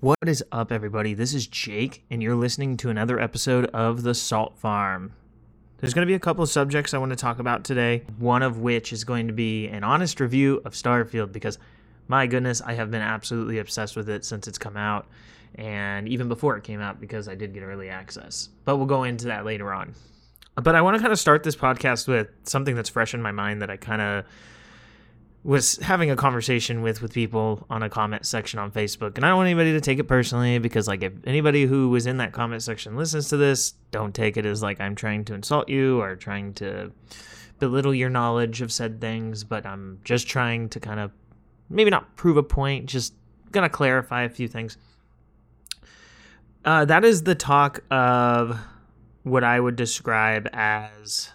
What is up, everybody? This is Jake, and you're listening to another episode of The Salt Farm. There's going to be a couple of subjects I want to talk about today, one of which is going to be an honest review of Starfield because, my goodness, I have been absolutely obsessed with it since it's come out, and even before it came out because I did get early access. But we'll go into that later on. But I want to kind of start this podcast with something that's fresh in my mind that I kind of was having a conversation with with people on a comment section on Facebook, and I don't want anybody to take it personally because like if anybody who was in that comment section listens to this, don't take it as like I'm trying to insult you or trying to belittle your knowledge of said things, but I'm just trying to kind of maybe not prove a point, just gonna clarify a few things. Uh, that is the talk of what I would describe as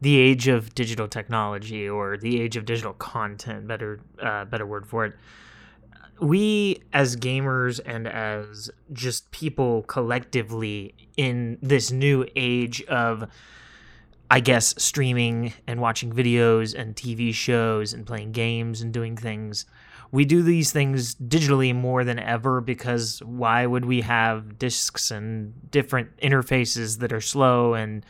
the age of digital technology or the age of digital content better uh, better word for it. We as gamers and as just people collectively in this new age of i guess streaming and watching videos and tv shows and playing games and doing things we do these things digitally more than ever because why would we have discs and different interfaces that are slow and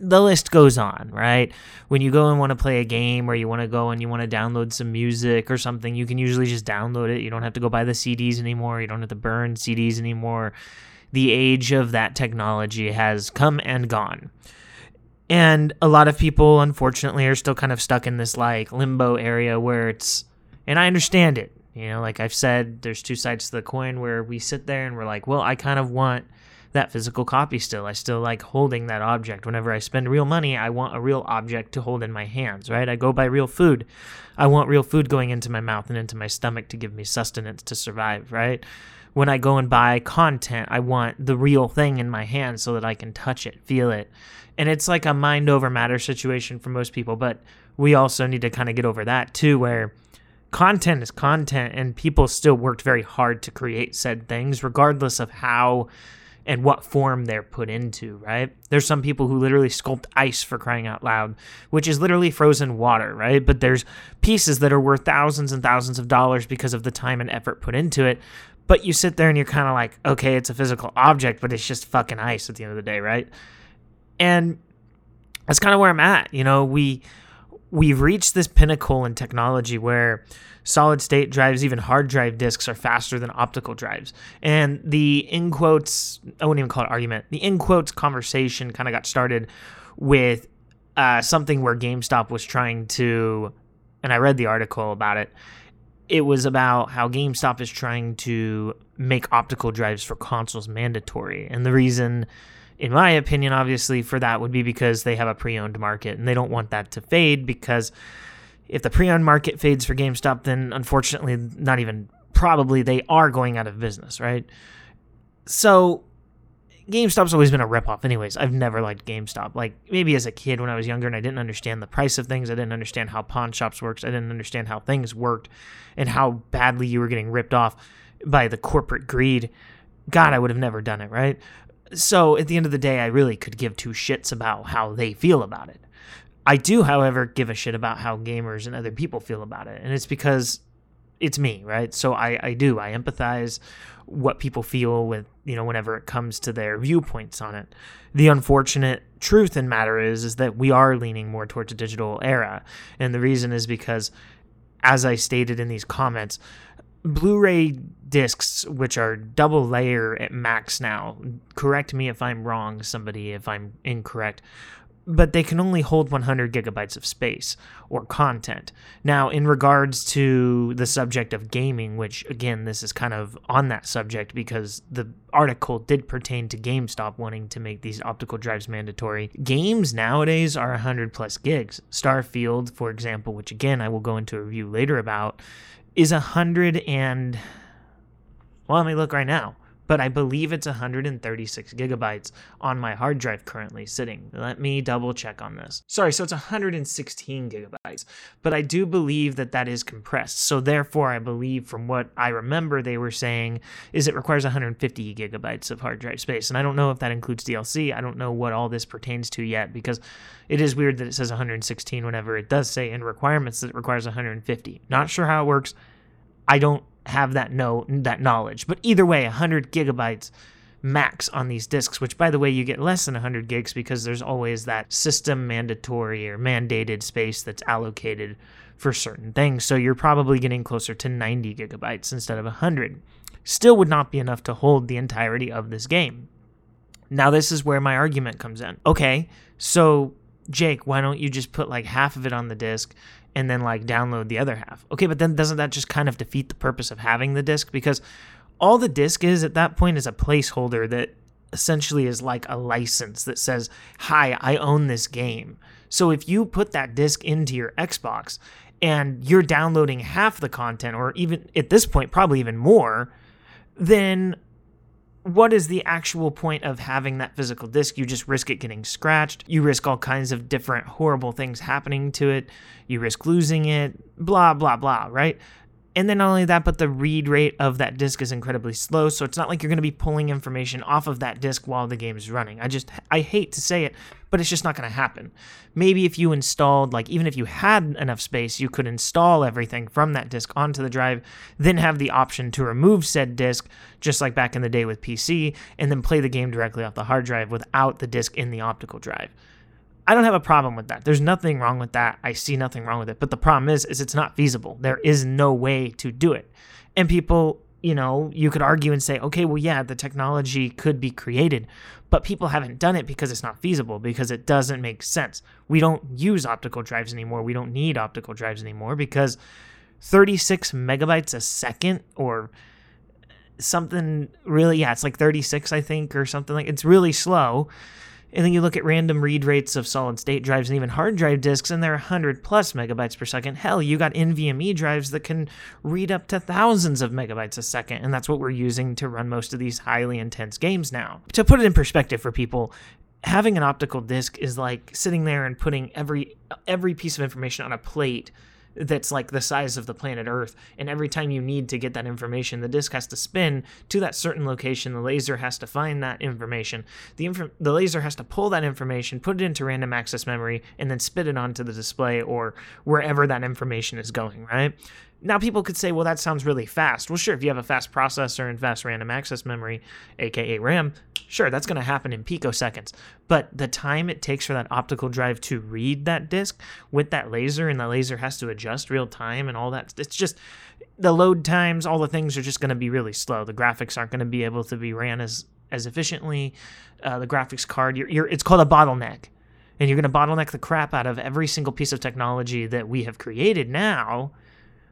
the list goes on, right? When you go and want to play a game or you want to go and you want to download some music or something, you can usually just download it. You don't have to go buy the CDs anymore. You don't have to burn CDs anymore. The age of that technology has come and gone. And a lot of people, unfortunately, are still kind of stuck in this like limbo area where it's, and I understand it. You know, like I've said, there's two sides to the coin where we sit there and we're like, well, I kind of want that physical copy still. I still like holding that object. Whenever I spend real money, I want a real object to hold in my hands, right? I go buy real food. I want real food going into my mouth and into my stomach to give me sustenance to survive, right? When I go and buy content, I want the real thing in my hands so that I can touch it, feel it. And it's like a mind over matter situation for most people, but we also need to kind of get over that too, where content is content and people still worked very hard to create said things, regardless of how and what form they're put into, right? There's some people who literally sculpt ice for crying out loud, which is literally frozen water, right? But there's pieces that are worth thousands and thousands of dollars because of the time and effort put into it. But you sit there and you're kind of like, okay, it's a physical object, but it's just fucking ice at the end of the day, right? And that's kind of where I'm at. You know, we we've reached this pinnacle in technology where solid state drives, even hard drive disks, are faster than optical drives. And the in quotes, I wouldn't even call it argument, the in quotes conversation kind of got started with uh, something where GameStop was trying to, and I read the article about it. It was about how GameStop is trying to make optical drives for consoles mandatory. And the reason, in my opinion, obviously, for that would be because they have a pre owned market and they don't want that to fade because if the pre-owned market fades for GameStop, then unfortunately, not even probably they are going out of business, right? So GameStop's always been a ripoff, anyways. I've never liked GameStop. Like maybe as a kid when I was younger and I didn't understand the price of things, I didn't understand how pawn shops works, I didn't understand how things worked, and how badly you were getting ripped off by the corporate greed. God, I would have never done it, right? So at the end of the day, I really could give two shits about how they feel about it. I do, however, give a shit about how gamers and other people feel about it. And it's because it's me, right? So I, I do. I empathize what people feel with, you know, whenever it comes to their viewpoints on it. The unfortunate truth and matter is is that we are leaning more towards a digital era. And the reason is because as I stated in these comments, Blu-ray discs, which are double layer at max now, correct me if I'm wrong, somebody if I'm incorrect, but they can only hold 100 gigabytes of space or content. Now, in regards to the subject of gaming, which again, this is kind of on that subject because the article did pertain to GameStop wanting to make these optical drives mandatory. Games nowadays are 100 plus gigs. Starfield, for example, which again I will go into a review later about, is a 100 and well, let me look right now but I believe it's 136 gigabytes on my hard drive currently sitting. Let me double check on this. Sorry, so it's 116 gigabytes, but I do believe that that is compressed. So therefore, I believe from what I remember they were saying is it requires 150 gigabytes of hard drive space. And I don't know if that includes DLC. I don't know what all this pertains to yet because it is weird that it says 116 whenever it does say in requirements that it requires 150. Not sure how it works. I don't have that know that knowledge. But either way, 100 gigabytes max on these disks, which by the way, you get less than 100 gigs because there's always that system mandatory or mandated space that's allocated for certain things. So you're probably getting closer to 90 gigabytes instead of 100. Still would not be enough to hold the entirety of this game. Now, this is where my argument comes in. Okay, so Jake, why don't you just put like half of it on the disk and then like download the other half? Okay, but then doesn't that just kind of defeat the purpose of having the disk? Because all the disk is at that point is a placeholder that essentially is like a license that says, Hi, I own this game. So if you put that disk into your Xbox and you're downloading half the content, or even at this point, probably even more, then what is the actual point of having that physical disc? You just risk it getting scratched. You risk all kinds of different horrible things happening to it. You risk losing it, blah, blah, blah, right? And then not only that, but the read rate of that disk is incredibly slow. So it's not like you're going to be pulling information off of that disk while the game is running. I just, I hate to say it, but it's just not going to happen. Maybe if you installed, like, even if you had enough space, you could install everything from that disk onto the drive, then have the option to remove said disk, just like back in the day with PC, and then play the game directly off the hard drive without the disk in the optical drive. I don't have a problem with that. There's nothing wrong with that. I see nothing wrong with it. But the problem is, is it's not feasible. There is no way to do it. And people, you know, you could argue and say, okay, well, yeah, the technology could be created, but people haven't done it because it's not feasible, because it doesn't make sense. We don't use optical drives anymore. We don't need optical drives anymore because 36 megabytes a second or something really, yeah, it's like 36, I think, or something like it's really slow and then you look at random read rates of solid state drives and even hard drive disks, and they're 100 plus megabytes per second. Hell, you got NVMe drives that can read up to thousands of megabytes a second, and that's what we're using to run most of these highly intense games now. To put it in perspective for people, having an optical disk is like sitting there and putting every every piece of information on a plate that's like the size of the planet Earth. And every time you need to get that information, the disk has to spin to that certain location. The laser has to find that information. The, inf- the laser has to pull that information, put it into random access memory, and then spit it onto the display or wherever that information is going, right? Now, people could say, well, that sounds really fast. Well, sure, if you have a fast processor and fast random access memory, aka RAM, sure, that's going to happen in picoseconds. But the time it takes for that optical drive to read that disk with that laser, and the laser has to adjust real time and all that, it's just the load times, all the things are just going to be really slow. The graphics aren't going to be able to be ran as, as efficiently. Uh, the graphics card, you're, you're, it's called a bottleneck. And you're going to bottleneck the crap out of every single piece of technology that we have created now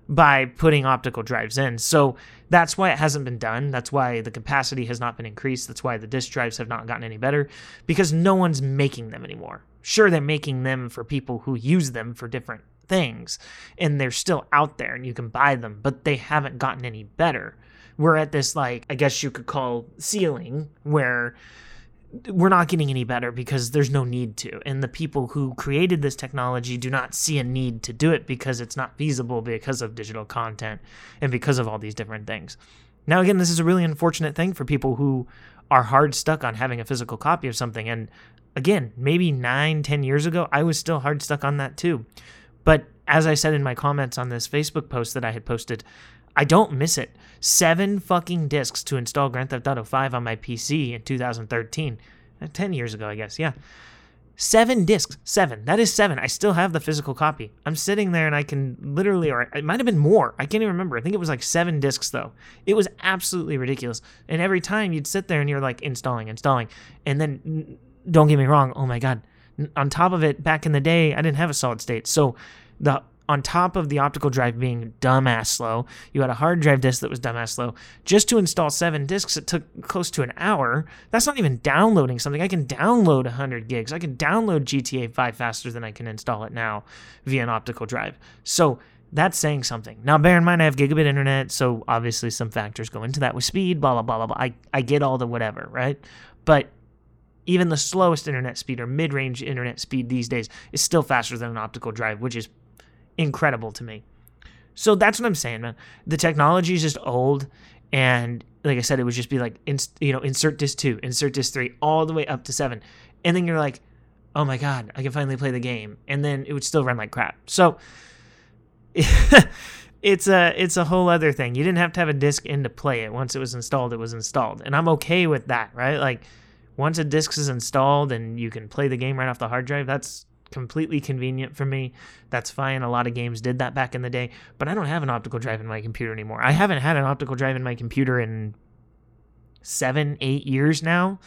by putting optical drives in. So that's why it hasn't been done. That's why the capacity has not been increased. That's why the disk drives have not gotten any better because no one's making them anymore. Sure, they're making them for people who use them for different things and they're still out there and you can buy them, but they haven't gotten any better. We're at this, like, I guess you could call ceiling where we're not getting any better because there's no need to. And the people who created this technology do not see a need to do it because it's not feasible because of digital content and because of all these different things. Now, again, this is a really unfortunate thing for people who are hard stuck on having a physical copy of something. And again, maybe nine, ten years ago, I was still hard stuck on that too. But as I said in my comments on this Facebook post that I had posted, I don't miss it. Seven fucking discs to install Grand Theft Auto 5 on my PC in 2013. Uh, 10 years ago, I guess, yeah. Seven discs. Seven. That is seven. I still have the physical copy. I'm sitting there and I can literally, or it might have been more. I can't even remember. I think it was like seven discs, though. It was absolutely ridiculous. And every time you'd sit there and you're like installing, installing. And then, don't get me wrong, oh my God. On top of it, back in the day, I didn't have a solid state. So the on top of the optical drive being dumbass slow, you had a hard drive disk that was dumbass slow. Just to install seven disks, it took close to an hour. That's not even downloading something. I can download 100 gigs. I can download GTA 5 faster than I can install it now via an optical drive. So that's saying something. Now, bear in mind, I have gigabit internet, so obviously some factors go into that with speed, blah, blah, blah, blah. I, I get all the whatever, right? But even the slowest internet speed or mid range internet speed these days is still faster than an optical drive, which is incredible to me. So that's what I'm saying, man. The technology is just old, and like I said, it would just be like, you know, insert disc two, insert disc three, all the way up to seven, and then you're like, oh my god, I can finally play the game, and then it would still run like crap. So. it's a it's a whole other thing. You didn't have to have a disc in to play it. Once it was installed, it was installed, and I'm okay with that, right? Like once a disc is installed and you can play the game right off the hard drive, that's completely convenient for me. That's fine. A lot of games did that back in the day, but I don't have an optical drive in my computer anymore. I haven't had an optical drive in my computer in seven, eight years now.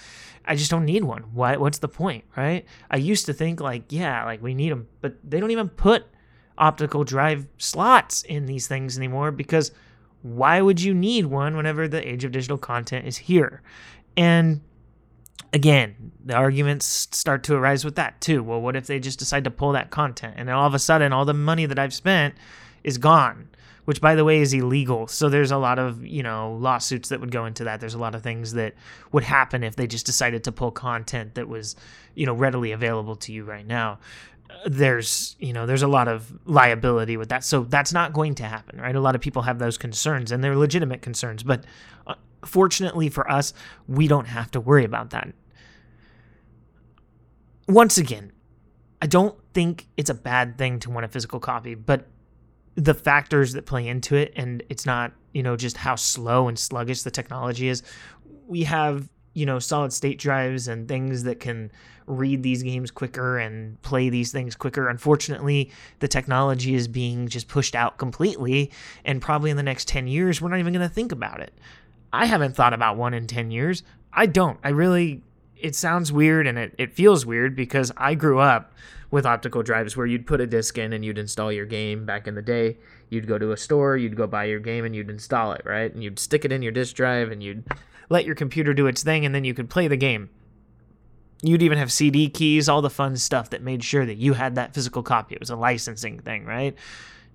I just don't need one. Why? What's the point, right? I used to think like, yeah, like we need them, but they don't even put optical drive slots in these things anymore because why would you need one whenever the age of digital content is here? And again, the arguments start to arise with that too. Well, what if they just decide to pull that content and then all of a sudden all the money that I've spent is gone? Which, by the way, is illegal. So there's a lot of you know lawsuits that would go into that. There's a lot of things that would happen if they just decided to pull content that was you know readily available to you right now there's you know there's a lot of liability with that so that's not going to happen right a lot of people have those concerns and they're legitimate concerns but uh, fortunately for us we don't have to worry about that once again i don't think it's a bad thing to want a physical copy but the factors that play into it and it's not you know just how slow and sluggish the technology is we have you know solid state drives and things that can read these games quicker and play these things quicker. Unfortunately, the technology is being just pushed out completely, and probably in the next 10 years, we're not even going to think about it. I haven't thought about one in 10 years. I don't. I really, it sounds weird and it, it feels weird because I grew up with optical drives where you'd put a disc in and you'd install your game back in the day. You'd go to a store, you'd go buy your game, and you'd install it, right? And you'd stick it in your disk drive and you'd let your computer do its thing, and then you could play the game. You'd even have CD keys, all the fun stuff that made sure that you had that physical copy. It was a licensing thing, right?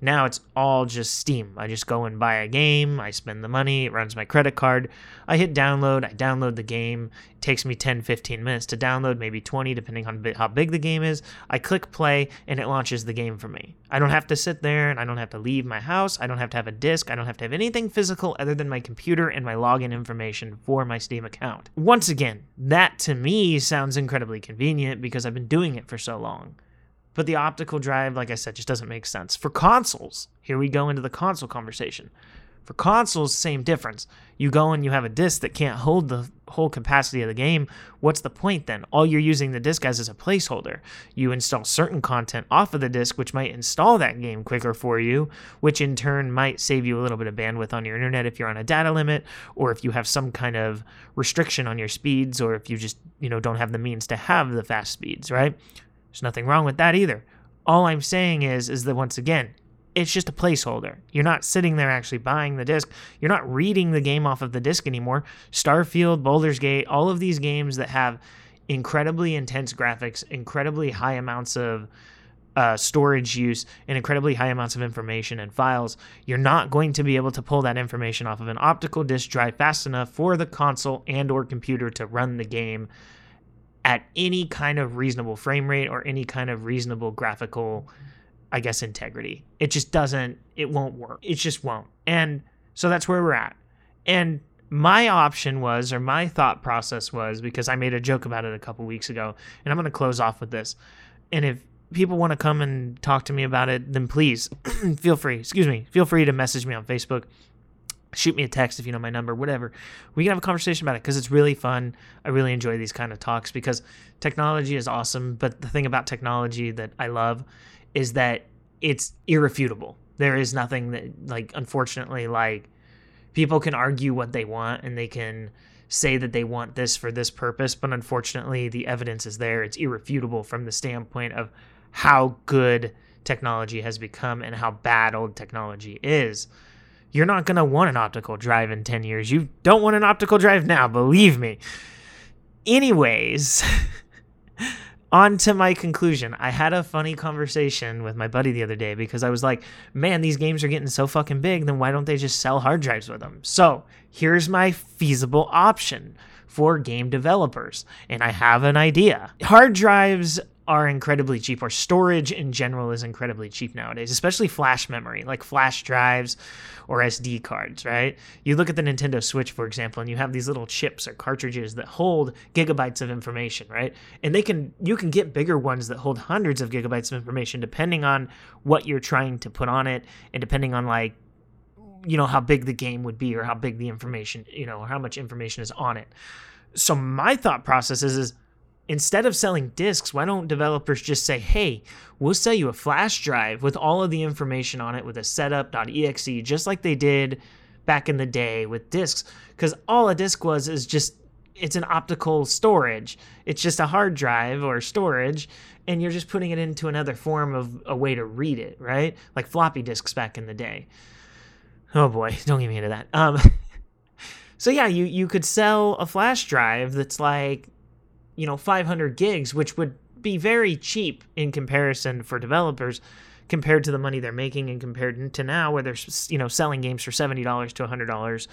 Now it's all just Steam. I just go and buy a game, I spend the money, it runs my credit card. I hit download, I download the game. It takes me 10, 15 minutes to download, maybe 20, depending on how big the game is. I click play, and it launches the game for me. I don't have to sit there, and I don't have to leave my house. I don't have to have a disc. I don't have to have anything physical other than my computer and my login information for my Steam account. Once again, that to me sounds incredibly convenient because I've been doing it for so long. But the optical drive, like I said, just doesn't make sense. For consoles, here we go into the console conversation. For consoles, same difference. You go and you have a disc that can't hold the whole capacity of the game. What's the point then? All you're using the disc as is a placeholder. You install certain content off of the disc, which might install that game quicker for you, which in turn might save you a little bit of bandwidth on your internet if you're on a data limit, or if you have some kind of restriction on your speeds, or if you just you know don't have the means to have the fast speeds, right? There's nothing wrong with that either. All I'm saying is is that once again, it's just a placeholder. You're not sitting there actually buying the disc. You're not reading the game off of the disc anymore. Starfield, Baldur's Gate, all of these games that have incredibly intense graphics, incredibly high amounts of uh, storage use, and incredibly high amounts of information and files, you're not going to be able to pull that information off of an optical disc drive fast enough for the console and or computer to run the game at any kind of reasonable frame rate or any kind of reasonable graphical I guess integrity. It just doesn't it won't work. It just won't. And so that's where we're at. And my option was or my thought process was because I made a joke about it a couple weeks ago and I'm going to close off with this. And if people want to come and talk to me about it, then please feel free. Excuse me. Feel free to message me on Facebook shoot me a text if you know my number, whatever. We can have a conversation about it because it's really fun. I really enjoy these kind of talks because technology is awesome. But the thing about technology that I love is that it's irrefutable. There is nothing that, like, unfortunately, like, people can argue what they want and they can say that they want this for this purpose. But unfortunately, the evidence is there. It's irrefutable from the standpoint of how good technology has become and how bad old technology is you're not going to want an optical drive in 10 years. You don't want an optical drive now, believe me. Anyways, on to my conclusion. I had a funny conversation with my buddy the other day because I was like, man, these games are getting so fucking big, then why don't they just sell hard drives with them? So here's my feasible option for game developers, and I have an idea. Hard drives are incredibly cheap, or storage in general is incredibly cheap nowadays, especially flash memory, like flash drives or SD cards, right? You look at the Nintendo Switch, for example, and you have these little chips or cartridges that hold gigabytes of information, right? And they can you can get bigger ones that hold hundreds of gigabytes of information depending on what you're trying to put on it and depending on like you know how big the game would be or how big the information you know or how much information is on it so my thought process is, is instead of selling discs why don't developers just say hey we'll sell you a flash drive with all of the information on it with a setup.exe just like they did back in the day with discs. Because all a disc was is just it's an optical storage. It's just a hard drive or storage and you're just putting it into another form of a way to read it right? Like floppy disks back in the day. Oh boy. Don't get me into that. Um so yeah you you could sell a flash drive that's like you know 500 gigs which would be very cheap in comparison for developers compared to the money they're making and compared to now where they're you know selling games for $70 to $100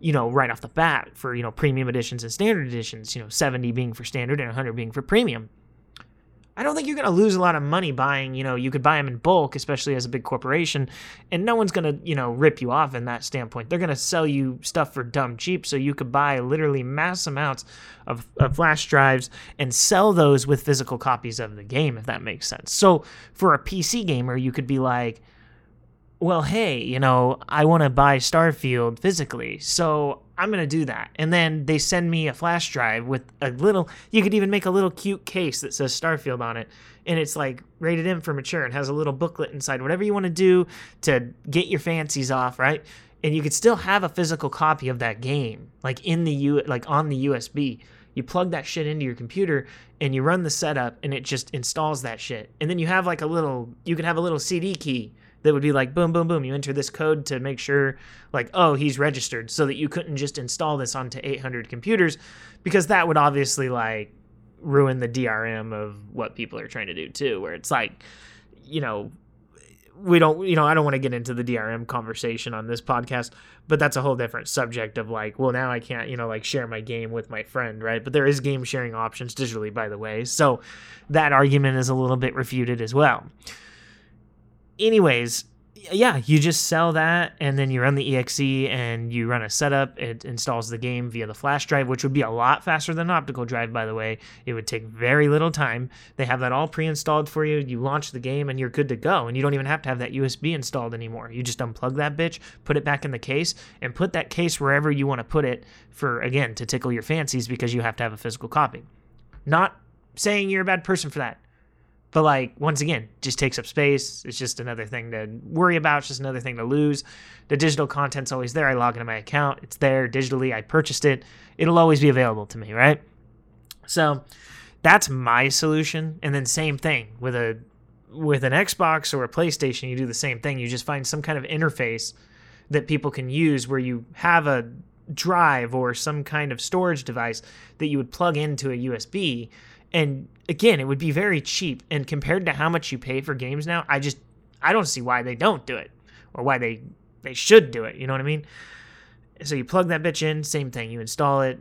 you know right off the bat for you know premium editions and standard editions you know 70 being for standard and 100 being for premium I don't think you're going to lose a lot of money buying, you know, you could buy them in bulk, especially as a big corporation, and no one's going to, you know, rip you off in that standpoint. They're going to sell you stuff for dumb cheap so you could buy literally mass amounts of, of flash drives and sell those with physical copies of the game, if that makes sense. So for a PC gamer, you could be like, well, hey, you know, I want to buy Starfield physically, so I'm going to do that. And then they send me a flash drive with a little, you could even make a little cute case that says Starfield on it. And it's like rated M for mature and has a little booklet inside, whatever you want to do to get your fancies off, right? And you could still have a physical copy of that game, like in the U, like on the USB. You plug that shit into your computer and you run the setup and it just installs that shit. And then you have like a little, you can have a little CD key that would be like boom boom boom you enter this code to make sure like oh he's registered so that you couldn't just install this onto 800 computers because that would obviously like ruin the DRM of what people are trying to do too where it's like you know we don't you know I don't want to get into the DRM conversation on this podcast but that's a whole different subject of like well now I can't you know like share my game with my friend right? But there is game sharing options digitally by the way so that argument is a little bit refuted as well anyways, yeah, you just sell that and then you run the exe and you run a setup. It installs the game via the flash drive, which would be a lot faster than an optical drive, by the way. It would take very little time. They have that all pre installed for you. You launch the game and you're good to go. And you don't even have to have that USB installed anymore. You just unplug that bitch, put it back in the case, and put that case wherever you want to put it for, again, to tickle your fancies because you have to have a physical copy. Not saying you're a bad person for that. But like once again, just takes up space. It's just another thing to worry about. It's just another thing to lose. The digital content's always there. I log into my account. It's there digitally. I purchased it. It'll always be available to me, right? So that's my solution. And then same thing with a with an Xbox or a PlayStation, you do the same thing. You just find some kind of interface that people can use where you have a drive or some kind of storage device that you would plug into a USB and again, it would be very cheap. And compared to how much you pay for games now, I just I don't see why they don't do it or why they they should do it. You know what I mean? So you plug that bitch in, same thing. You install it.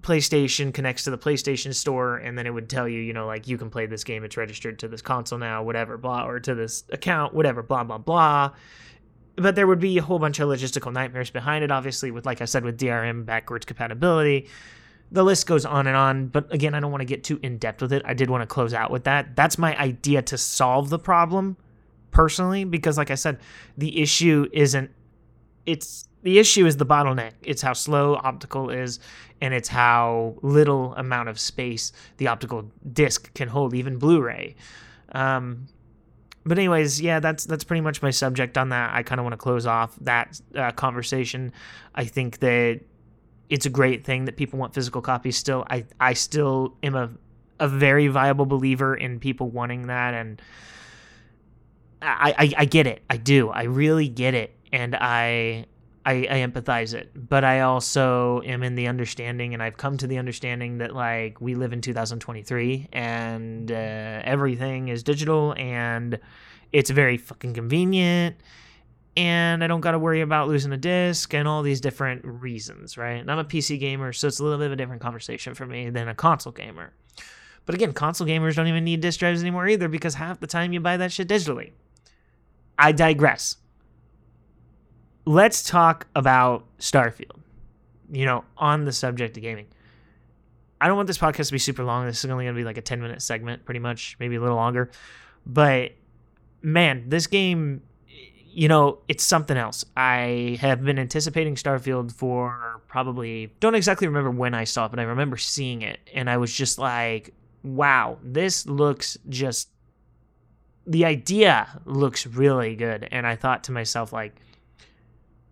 PlayStation connects to the PlayStation Store, and then it would tell you, you know, like you can play this game. It's registered to this console now, whatever, blah, or to this account, whatever, blah, blah, blah. But there would be a whole bunch of logistical nightmares behind it, obviously, with, like I said, with DRM backwards compatibility the list goes on and on, but again, I don't want to get too in depth with it. I did want to close out with that. That's my idea to solve the problem personally, because like I said, the issue isn't it's the issue is the bottleneck. It's how slow optical is, and it's how little amount of space the optical disc can hold, even Blu-ray. Um, but anyways, yeah, that's that's pretty much my subject on that. I kind of want to close off that uh, conversation. I think that it's a great thing that people want physical copies still. I, I still am a, a very viable believer in people wanting that. And I, I, I get it. I do. I really get it. And I, I, I empathize it. But I also am in the understanding, and I've come to the understanding that, like, we live in 2023 and uh, everything is digital and it's very fucking convenient and I don't got to worry about losing a disc and all these different reasons, right? And I'm a PC gamer, so it's a little bit of a different conversation for me than a console gamer. But again, console gamers don't even need disc drives anymore either because half the time you buy that shit digitally. I digress. Let's talk about Starfield. You know, on the subject of gaming. I don't want this podcast to be super long. This is only going to be like a 10 minute segment, pretty much, maybe a little longer. But man, this game you know, it's something else. I have been anticipating Starfield for probably, don't exactly remember when I saw it, but I remember seeing it. And I was just like, wow, this looks just, the idea looks really good. And I thought to myself, like,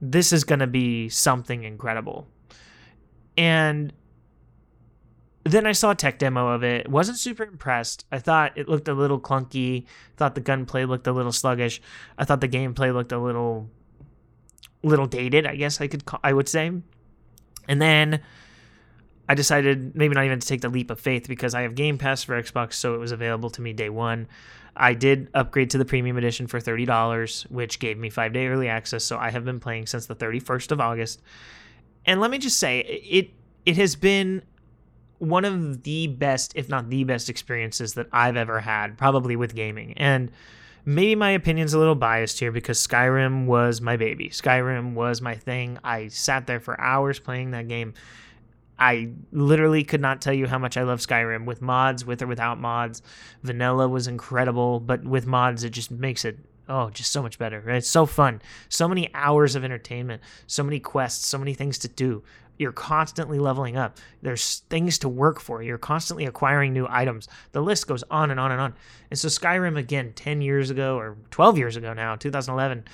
this is going to be something incredible. And then I saw a tech demo of it. Wasn't super impressed. I thought it looked a little clunky. Thought the gunplay looked a little sluggish. I thought the gameplay looked a little little dated, I guess I could call, I would say. And then I decided maybe not even to take the leap of faith because I have Game Pass for Xbox, so it was available to me day one. I did upgrade to the premium edition for $30, which gave me five day early access. So I have been playing since the 31st of August. And let me just say, it it has been one of the best, if not the best, experiences that I've ever had, probably with gaming. And maybe my opinion's a little biased here because Skyrim was my baby. Skyrim was my thing. I sat there for hours playing that game. I literally could not tell you how much I love Skyrim with mods, with or without mods. Vanilla was incredible, but with mods, it just makes it oh, just so much better. It's so fun. So many hours of entertainment, so many quests, so many things to do you're constantly leveling up. There's things to work for. You're constantly acquiring new items. The list goes on and on and on. And so Skyrim again 10 years ago or 12 years ago now, 2011,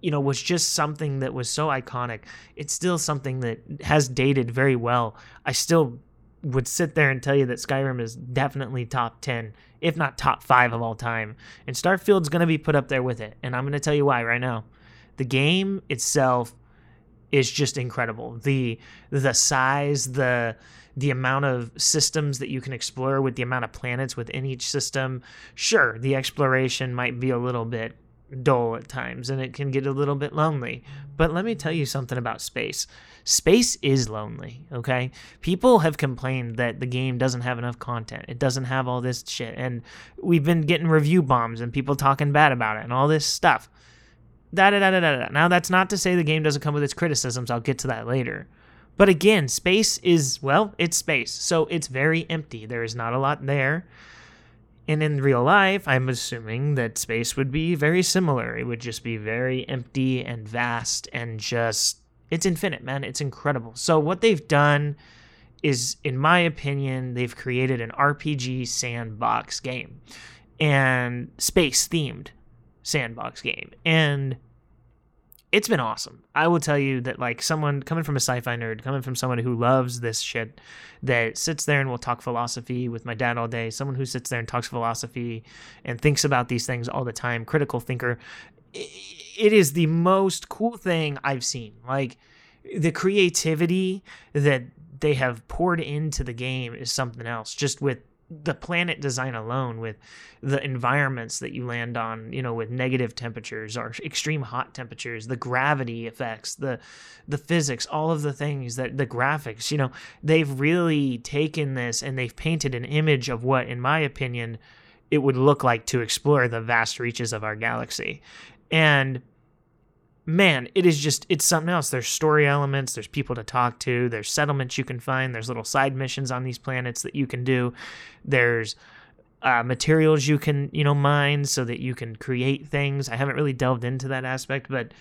you know, was just something that was so iconic. It's still something that has dated very well. I still would sit there and tell you that Skyrim is definitely top 10, if not top 5 of all time. And Starfield's going to be put up there with it. And I'm going to tell you why right now. The game itself is just incredible. The the size, the the amount of systems that you can explore with the amount of planets within each system. Sure, the exploration might be a little bit dull at times and it can get a little bit lonely. But let me tell you something about space. Space is lonely, okay? People have complained that the game doesn't have enough content. It doesn't have all this shit. And we've been getting review bombs and people talking bad about it and all this stuff. Da, da, da, da, da. Now, that's not to say the game doesn't come with its criticisms. I'll get to that later. But again, space is, well, it's space. So it's very empty. There is not a lot there. And in real life, I'm assuming that space would be very similar. It would just be very empty and vast and just, it's infinite, man. It's incredible. So what they've done is, in my opinion, they've created an RPG sandbox game and space themed sandbox game. And it's been awesome. I will tell you that like someone coming from a sci-fi nerd, coming from someone who loves this shit, that sits there and will talk philosophy with my dad all day, someone who sits there and talks philosophy and thinks about these things all the time, critical thinker. It is the most cool thing I've seen. Like the creativity that they have poured into the game is something else. Just with the planet design alone with the environments that you land on you know with negative temperatures or extreme hot temperatures the gravity effects the the physics all of the things that the graphics you know they've really taken this and they've painted an image of what in my opinion it would look like to explore the vast reaches of our galaxy. And man, it is just it's something else. There's story elements, there's people to talk to, there's settlements you can find, there's little side missions on these planets that you can do. There's uh, materials you can you know mine so that you can create things. I haven't really delved into that aspect, but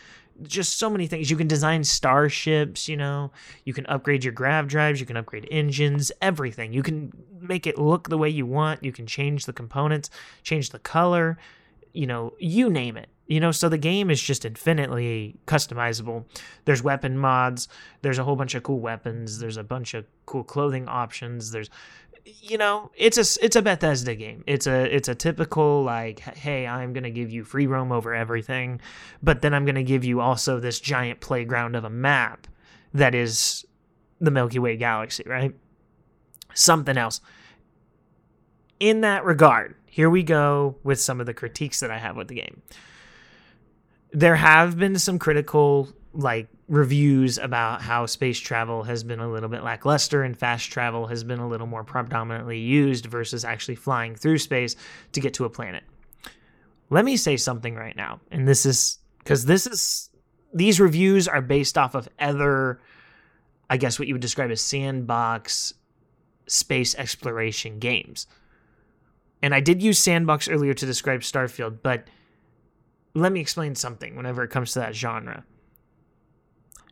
just so many things. You can design starships, you know, you can upgrade your grav drives, you can upgrade engines, everything. You can make it look the way you want, you can change the components, change the color, you know, you name it. You know, so the game is just infinitely customizable. There's weapon mods, there's a whole bunch of cool weapons, there's a bunch of cool clothing options, there's you know, it's a it's a Bethesda game. It's a it's a typical like, hey, I'm gonna give you free roam over everything, but then I'm gonna give you also this giant playground of a map that is the Milky Way galaxy, right? Something else. In that regard, here we go with some of the critiques that I have with the game there have been some critical like reviews about how space travel has been a little bit lackluster and fast travel has been a little more predominantly used versus actually flying through space to get to a planet. Let me say something right now, and this is because this is these reviews are based off of other, I guess what you would describe as sandbox space exploration games. And I did use sandbox earlier to describe Starfield, but let me explain something whenever it comes to that genre.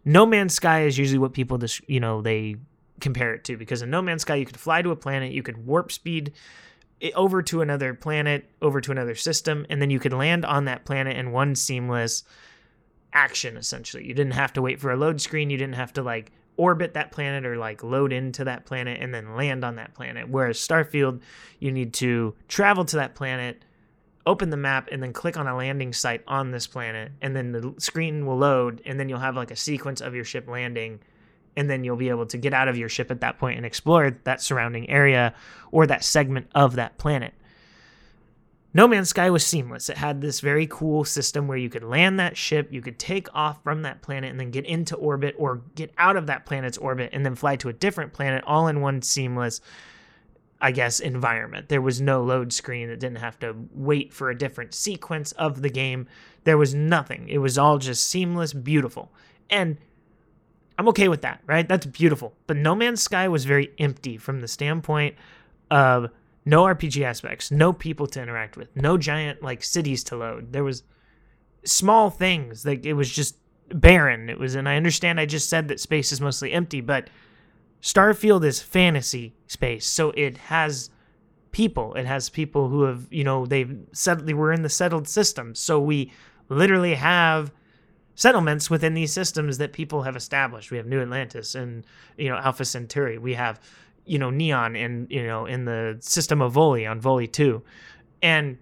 No Man's Sky is usually what people just, you know, they compare it to because in No Man's Sky you could fly to a planet, you could warp speed over to another planet, over to another system, and then you could land on that planet in one seamless action essentially. You didn't have to wait for a load screen, you didn't have to like orbit that planet or like load into that planet and then land on that planet. Whereas Starfield, you need to travel to that planet, open the map, and then click on a landing site on this planet, and then the screen will load, and then you'll have like a sequence of your ship landing. And then you'll be able to get out of your ship at that point and explore that surrounding area or that segment of that planet. No Man's Sky was seamless. It had this very cool system where you could land that ship, you could take off from that planet and then get into orbit or get out of that planet's orbit and then fly to a different planet all in one seamless, I guess, environment. There was no load screen that didn't have to wait for a different sequence of the game. There was nothing. It was all just seamless, beautiful. And I'm okay with that, right? That's beautiful. But No Man's Sky was very empty from the standpoint of no RPG aspects, no people to interact with, no giant like cities to load. There was small things like it was just barren. It was, and I understand I just said that space is mostly empty, but Starfield is fantasy space, so it has people. It has people who have, you know, they've settled. Were in the settled systems, so we literally have settlements within these systems that people have established. We have New Atlantis and you know Alpha Centauri. We have you know neon and you know in the system of Volii on Volii 2 and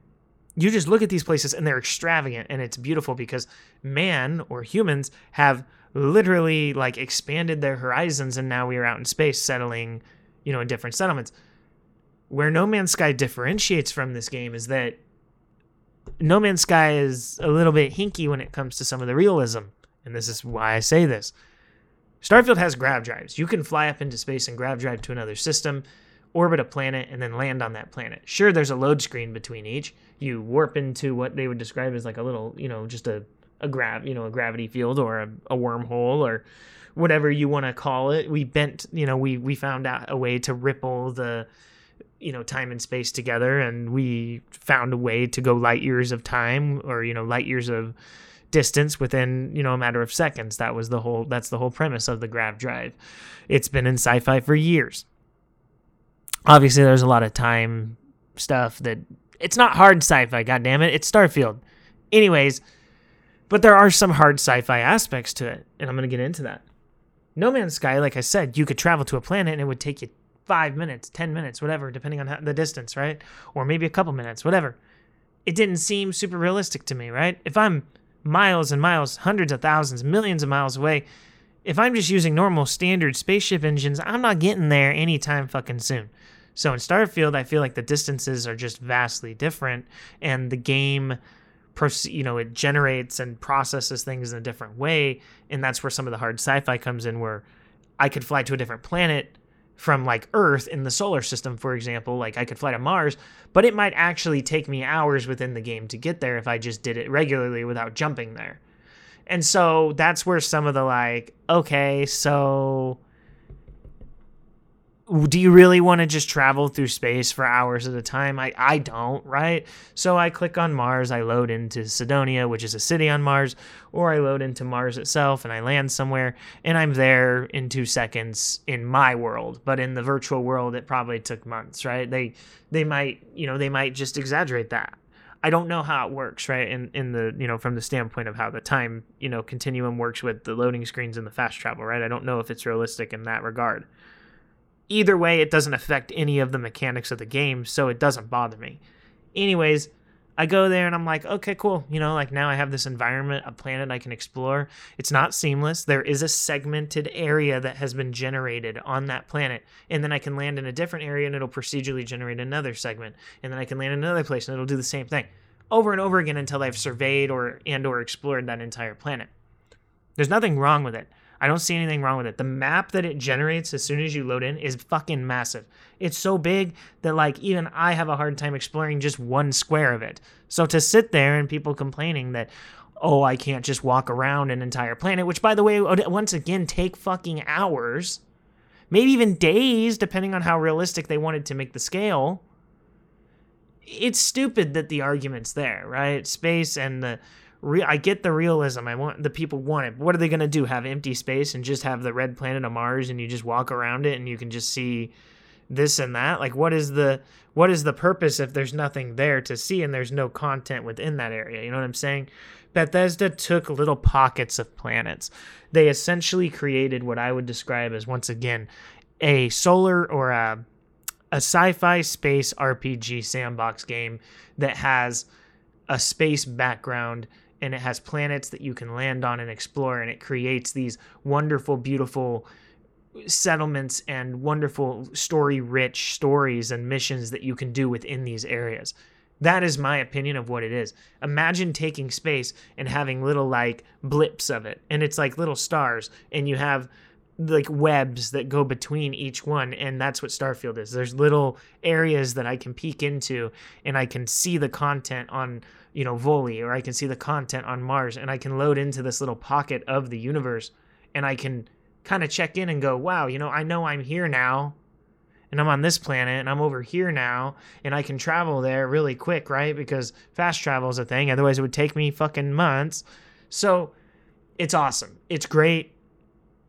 you just look at these places and they're extravagant and it's beautiful because man or humans have literally like expanded their horizons and now we are out in space settling you know in different settlements where no man's sky differentiates from this game is that no man's sky is a little bit hinky when it comes to some of the realism and this is why i say this Starfield has grav drives. You can fly up into space and grav drive to another system, orbit a planet, and then land on that planet. Sure, there's a load screen between each. You warp into what they would describe as like a little, you know, just a, a grav, you know, a gravity field or a, a wormhole or whatever you want to call it. We bent, you know, we we found out a way to ripple the you know time and space together and we found a way to go light years of time or you know light years of distance within you know a matter of seconds. That was the whole that's the whole premise of the grav drive. It's been in sci-fi for years. Obviously there's a lot of time stuff that it's not hard sci-fi god damn it it's starfield. Anyways but there are some hard sci-fi aspects to it and i'm going to get into that no man's sky like i said you could travel to a planet and it would take you five minutes ten minutes whatever depending on how, the distance right or maybe a couple minutes whatever it didn't seem super realistic to me right if i'm miles and miles, hundreds of thousands, millions of miles away. If I'm just using normal standard spaceship engines, I'm not getting there anytime fucking soon. So in Starfield, I feel like the distances are just vastly different, and the game, you know, it generates and processes things in a different way, and that's where some of the hard sci-fi comes in, where I could fly to a different planet from like Earth in the solar system, for example. Like I could fly to Mars, but it might actually take me hours within the game to get there if I just did it regularly without jumping there. And so that's where some of the like, okay, so do you really want to just travel through space for hours at a time? I, I don't, right? So I click on Mars, I load into Cydonia, which is a city on Mars, or I load into Mars itself and I land somewhere and I'm there in two seconds in my world. But in the virtual world, it probably took months, right? They they might, you know, they might just exaggerate that. I don't know how it works, right? In in the you know from the standpoint of how the time you know continuum works with the loading screens and the fast travel, right? I don't know if it's realistic in that regard either way, it doesn't affect any of the mechanics of the game, so it doesn't bother me. Anyways, I go there and I'm like, okay, cool. You know, like now I have this environment, a planet I can explore. It's not seamless. There is a segmented area that has been generated on that planet. And then I can land in a different area and it'll procedurally generate another segment. And then I can land in another place and it'll do the same thing over and over again until I've surveyed or and or explored that entire planet. There's nothing wrong with it. I don't see anything wrong with it. The map that it generates as soon as you load in is fucking massive. It's so big that like even I have a hard time exploring just one square of it. So to sit there and people complaining that oh, I can't just walk around an entire planet, which by the way once again take fucking hours, maybe even days depending on how realistic they wanted to make the scale. It's stupid that the argument's there, right? Space and the re- I get the realism. I want the people want it. What are they going to do? Have empty space and just have the red planet of Mars and you just walk around it and you can just see this and that? Like what is the what is the purpose if there's nothing there to see and there's no content within that area? You know what I'm saying? Bethesda took little pockets of planets. They essentially created what I would describe as once again a solar or a a sci-fi space RPG sandbox game that has a space background and it has planets that you can land on and explore and it creates these wonderful beautiful settlements and wonderful story rich stories and missions that you can do within these areas. That is my opinion of what it is. Imagine taking space and having little like blips of it and it's like little stars and you have like webs that go between each one and that's what starfield is. There's little areas that i can peek into and i can see the content on you know Volii or I can see the content on Mars and I can load into this little pocket of the universe and I can kind of check in and go, "Wow, you know, I know I'm here now." And I'm on this planet and I'm over here now and I can travel there really quick, right? Because fast travel is a thing. Otherwise, it would take me fucking months. So, it's awesome. It's great.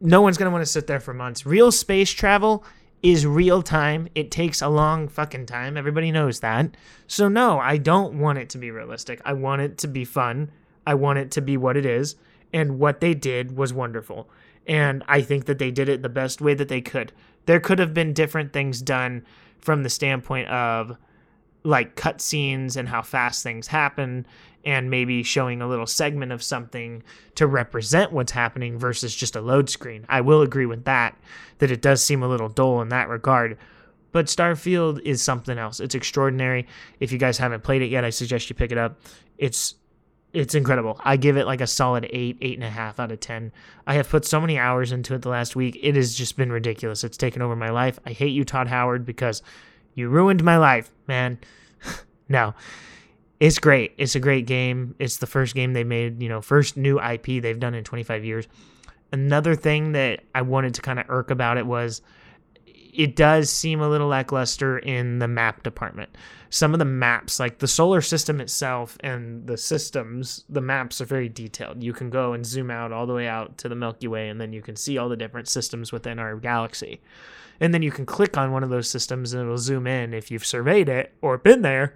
No one's going to want to sit there for months. Real space travel is real time. It takes a long fucking time. Everybody knows that. So, no, I don't want it to be realistic. I want it to be fun. I want it to be what it is. And what they did was wonderful. And I think that they did it the best way that they could. There could have been different things done from the standpoint of like cutscenes and how fast things happen and maybe showing a little segment of something to represent what's happening versus just a load screen. I will agree with that, that it does seem a little dull in that regard. But Starfield is something else. It's extraordinary. If you guys haven't played it yet, I suggest you pick it up. It's it's incredible. I give it like a solid eight, eight and a half out of ten. I have put so many hours into it the last week. It has just been ridiculous. It's taken over my life. I hate you, Todd Howard, because you ruined my life, man. no it's great. It's a great game. It's the first game they made, you know, first new IP they've done in 25 years. Another thing that I wanted to kind of irk about it was it does seem a little lackluster in the map department. Some of the maps, like the solar system itself and the systems, the maps are very detailed. You can go and zoom out all the way out to the Milky Way, and then you can see all the different systems within our galaxy. And then you can click on one of those systems and it'll zoom in if you've surveyed it or been there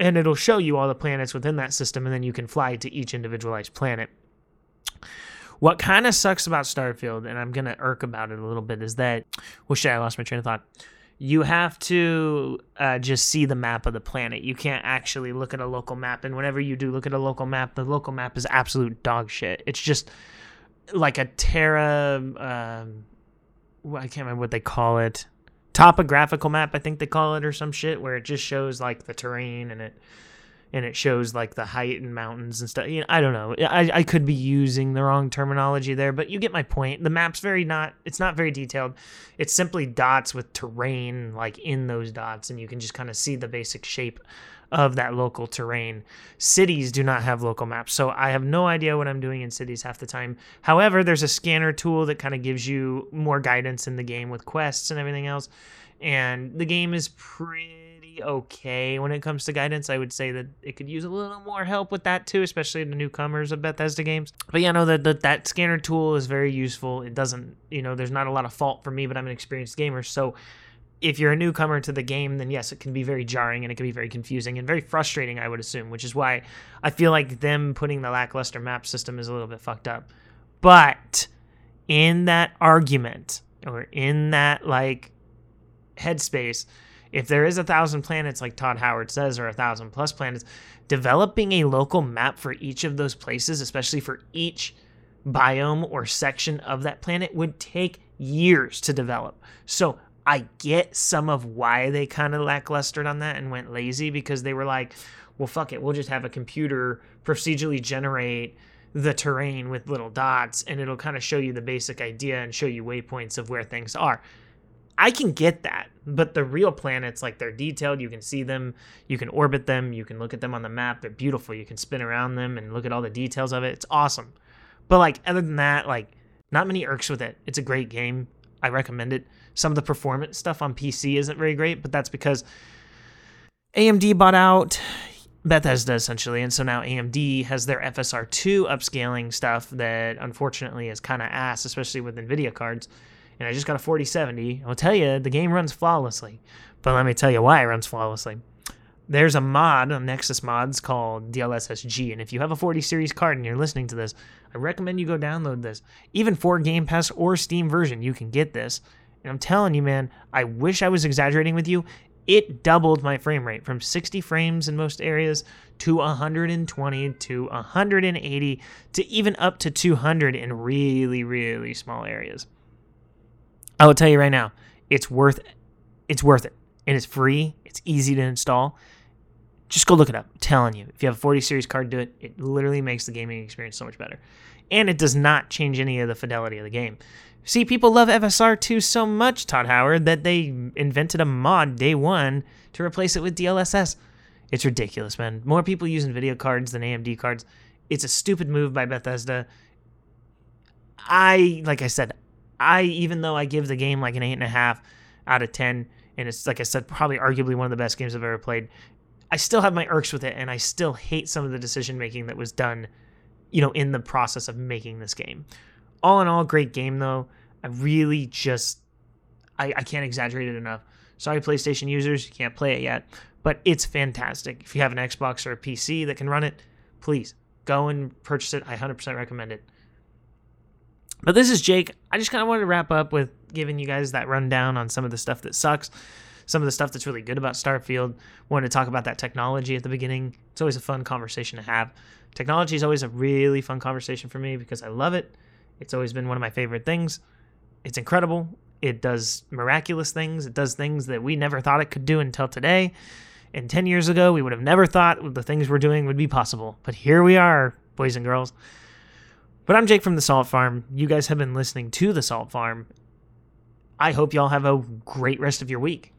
and it'll show you all the planets within that system, and then you can fly to each individualized planet. What kind of sucks about Starfield, and I'm gonna irk about it a little bit, is that well, shit, I lost my train of thought. You have to uh, just see the map of the planet. You can't actually look at a local map, and whenever you do look at a local map, the local map is absolute dog shit. It's just like a Terra. Um, I can't remember what they call it topographical map, I think they call it, or some shit, where it just shows like the terrain and it and it shows like the height and mountains and stuff. You know, I don't know. I, I could be using the wrong terminology there, but you get my point. The map's very not it's not very detailed. It's simply dots with terrain like in those dots, and you can just kind of see the basic shape of that local terrain. Cities do not have local maps, so I have no idea what I'm doing in cities half the time. However, there's a scanner tool that kind of gives you more guidance in the game with quests and everything else. And the game is pretty okay when it comes to guidance. I would say that it could use a little more help with that too, especially the newcomers of Bethesda games. But yeah, no, that that scanner tool is very useful. It doesn't, you know, there's not a lot of fault for me, but I'm an experienced gamer, so if you're a newcomer to the game, then yes, it can be very jarring and it can be very confusing and very frustrating, I would assume, which is why I feel like them putting the lackluster map system is a little bit fucked up. But in that argument, or in that like headspace, if there is a thousand planets, like Todd Howard says, or a thousand plus planets, developing a local map for each of those places, especially for each biome or section of that planet, would take years to develop. So I get some of why they kind of lacklustered on that and went lazy because they were like, well, fuck it, we'll just have a computer procedurally generate the terrain with little dots and it'll kind of show you the basic idea and show you waypoints of where things are. I can get that, but the real planets, like they're detailed, you can see them, you can orbit them, you can look at them on the map, they're beautiful, you can spin around them and look at all the details of it. It's awesome. But like other than that, like not many irks with it. It's a great game. I recommend it. Some of the performance stuff on PC isn't very great, but that's because AMD bought out Bethesda essentially, and so now AMD has their FSR2 upscaling stuff that unfortunately is kind of ass, especially with NVIDIA cards. And I just got a 4070. I'll tell you, the game runs flawlessly. But let me tell you why it runs flawlessly. There's a mod on Nexus Mods called DLSSG, and if you have a 40 series card and you're listening to this, I recommend you go download this. Even for Game Pass or Steam version, you can get this. And I'm telling you, man, I wish I was exaggerating with you it doubled my frame rate from 60 frames in most areas to 120 to 180 to even up to 200 in really really small areas. I will tell you right now, it's worth it's worth it. And it's free, it's easy to install. Just go look it up. I'm telling you, if you have a 40 series card, do it. It literally makes the gaming experience so much better. And it does not change any of the fidelity of the game. See, people love FSR2 so much, Todd Howard, that they invented a mod day one to replace it with DLSS. It's ridiculous, man. More people use NVIDIA cards than AMD cards. It's a stupid move by Bethesda. I, like I said, I, even though I give the game like an 8.5 out of 10, and it's, like I said, probably arguably one of the best games I've ever played, I still have my irks with it, and I still hate some of the decision making that was done, you know, in the process of making this game. All in all, great game, though. I really just I, I can't exaggerate it enough. Sorry, PlayStation users, you can't play it yet, but it's fantastic. If you have an Xbox or a PC that can run it, please go and purchase it. I 100% recommend it. But this is Jake. I just kind of wanted to wrap up with giving you guys that rundown on some of the stuff that sucks, some of the stuff that's really good about Starfield. Wanted to talk about that technology at the beginning. It's always a fun conversation to have. Technology is always a really fun conversation for me because I love it. It's always been one of my favorite things. It's incredible. It does miraculous things. It does things that we never thought it could do until today. And 10 years ago, we would have never thought the things we're doing would be possible. But here we are, boys and girls. But I'm Jake from the Salt Farm. You guys have been listening to the Salt Farm. I hope y'all have a great rest of your week.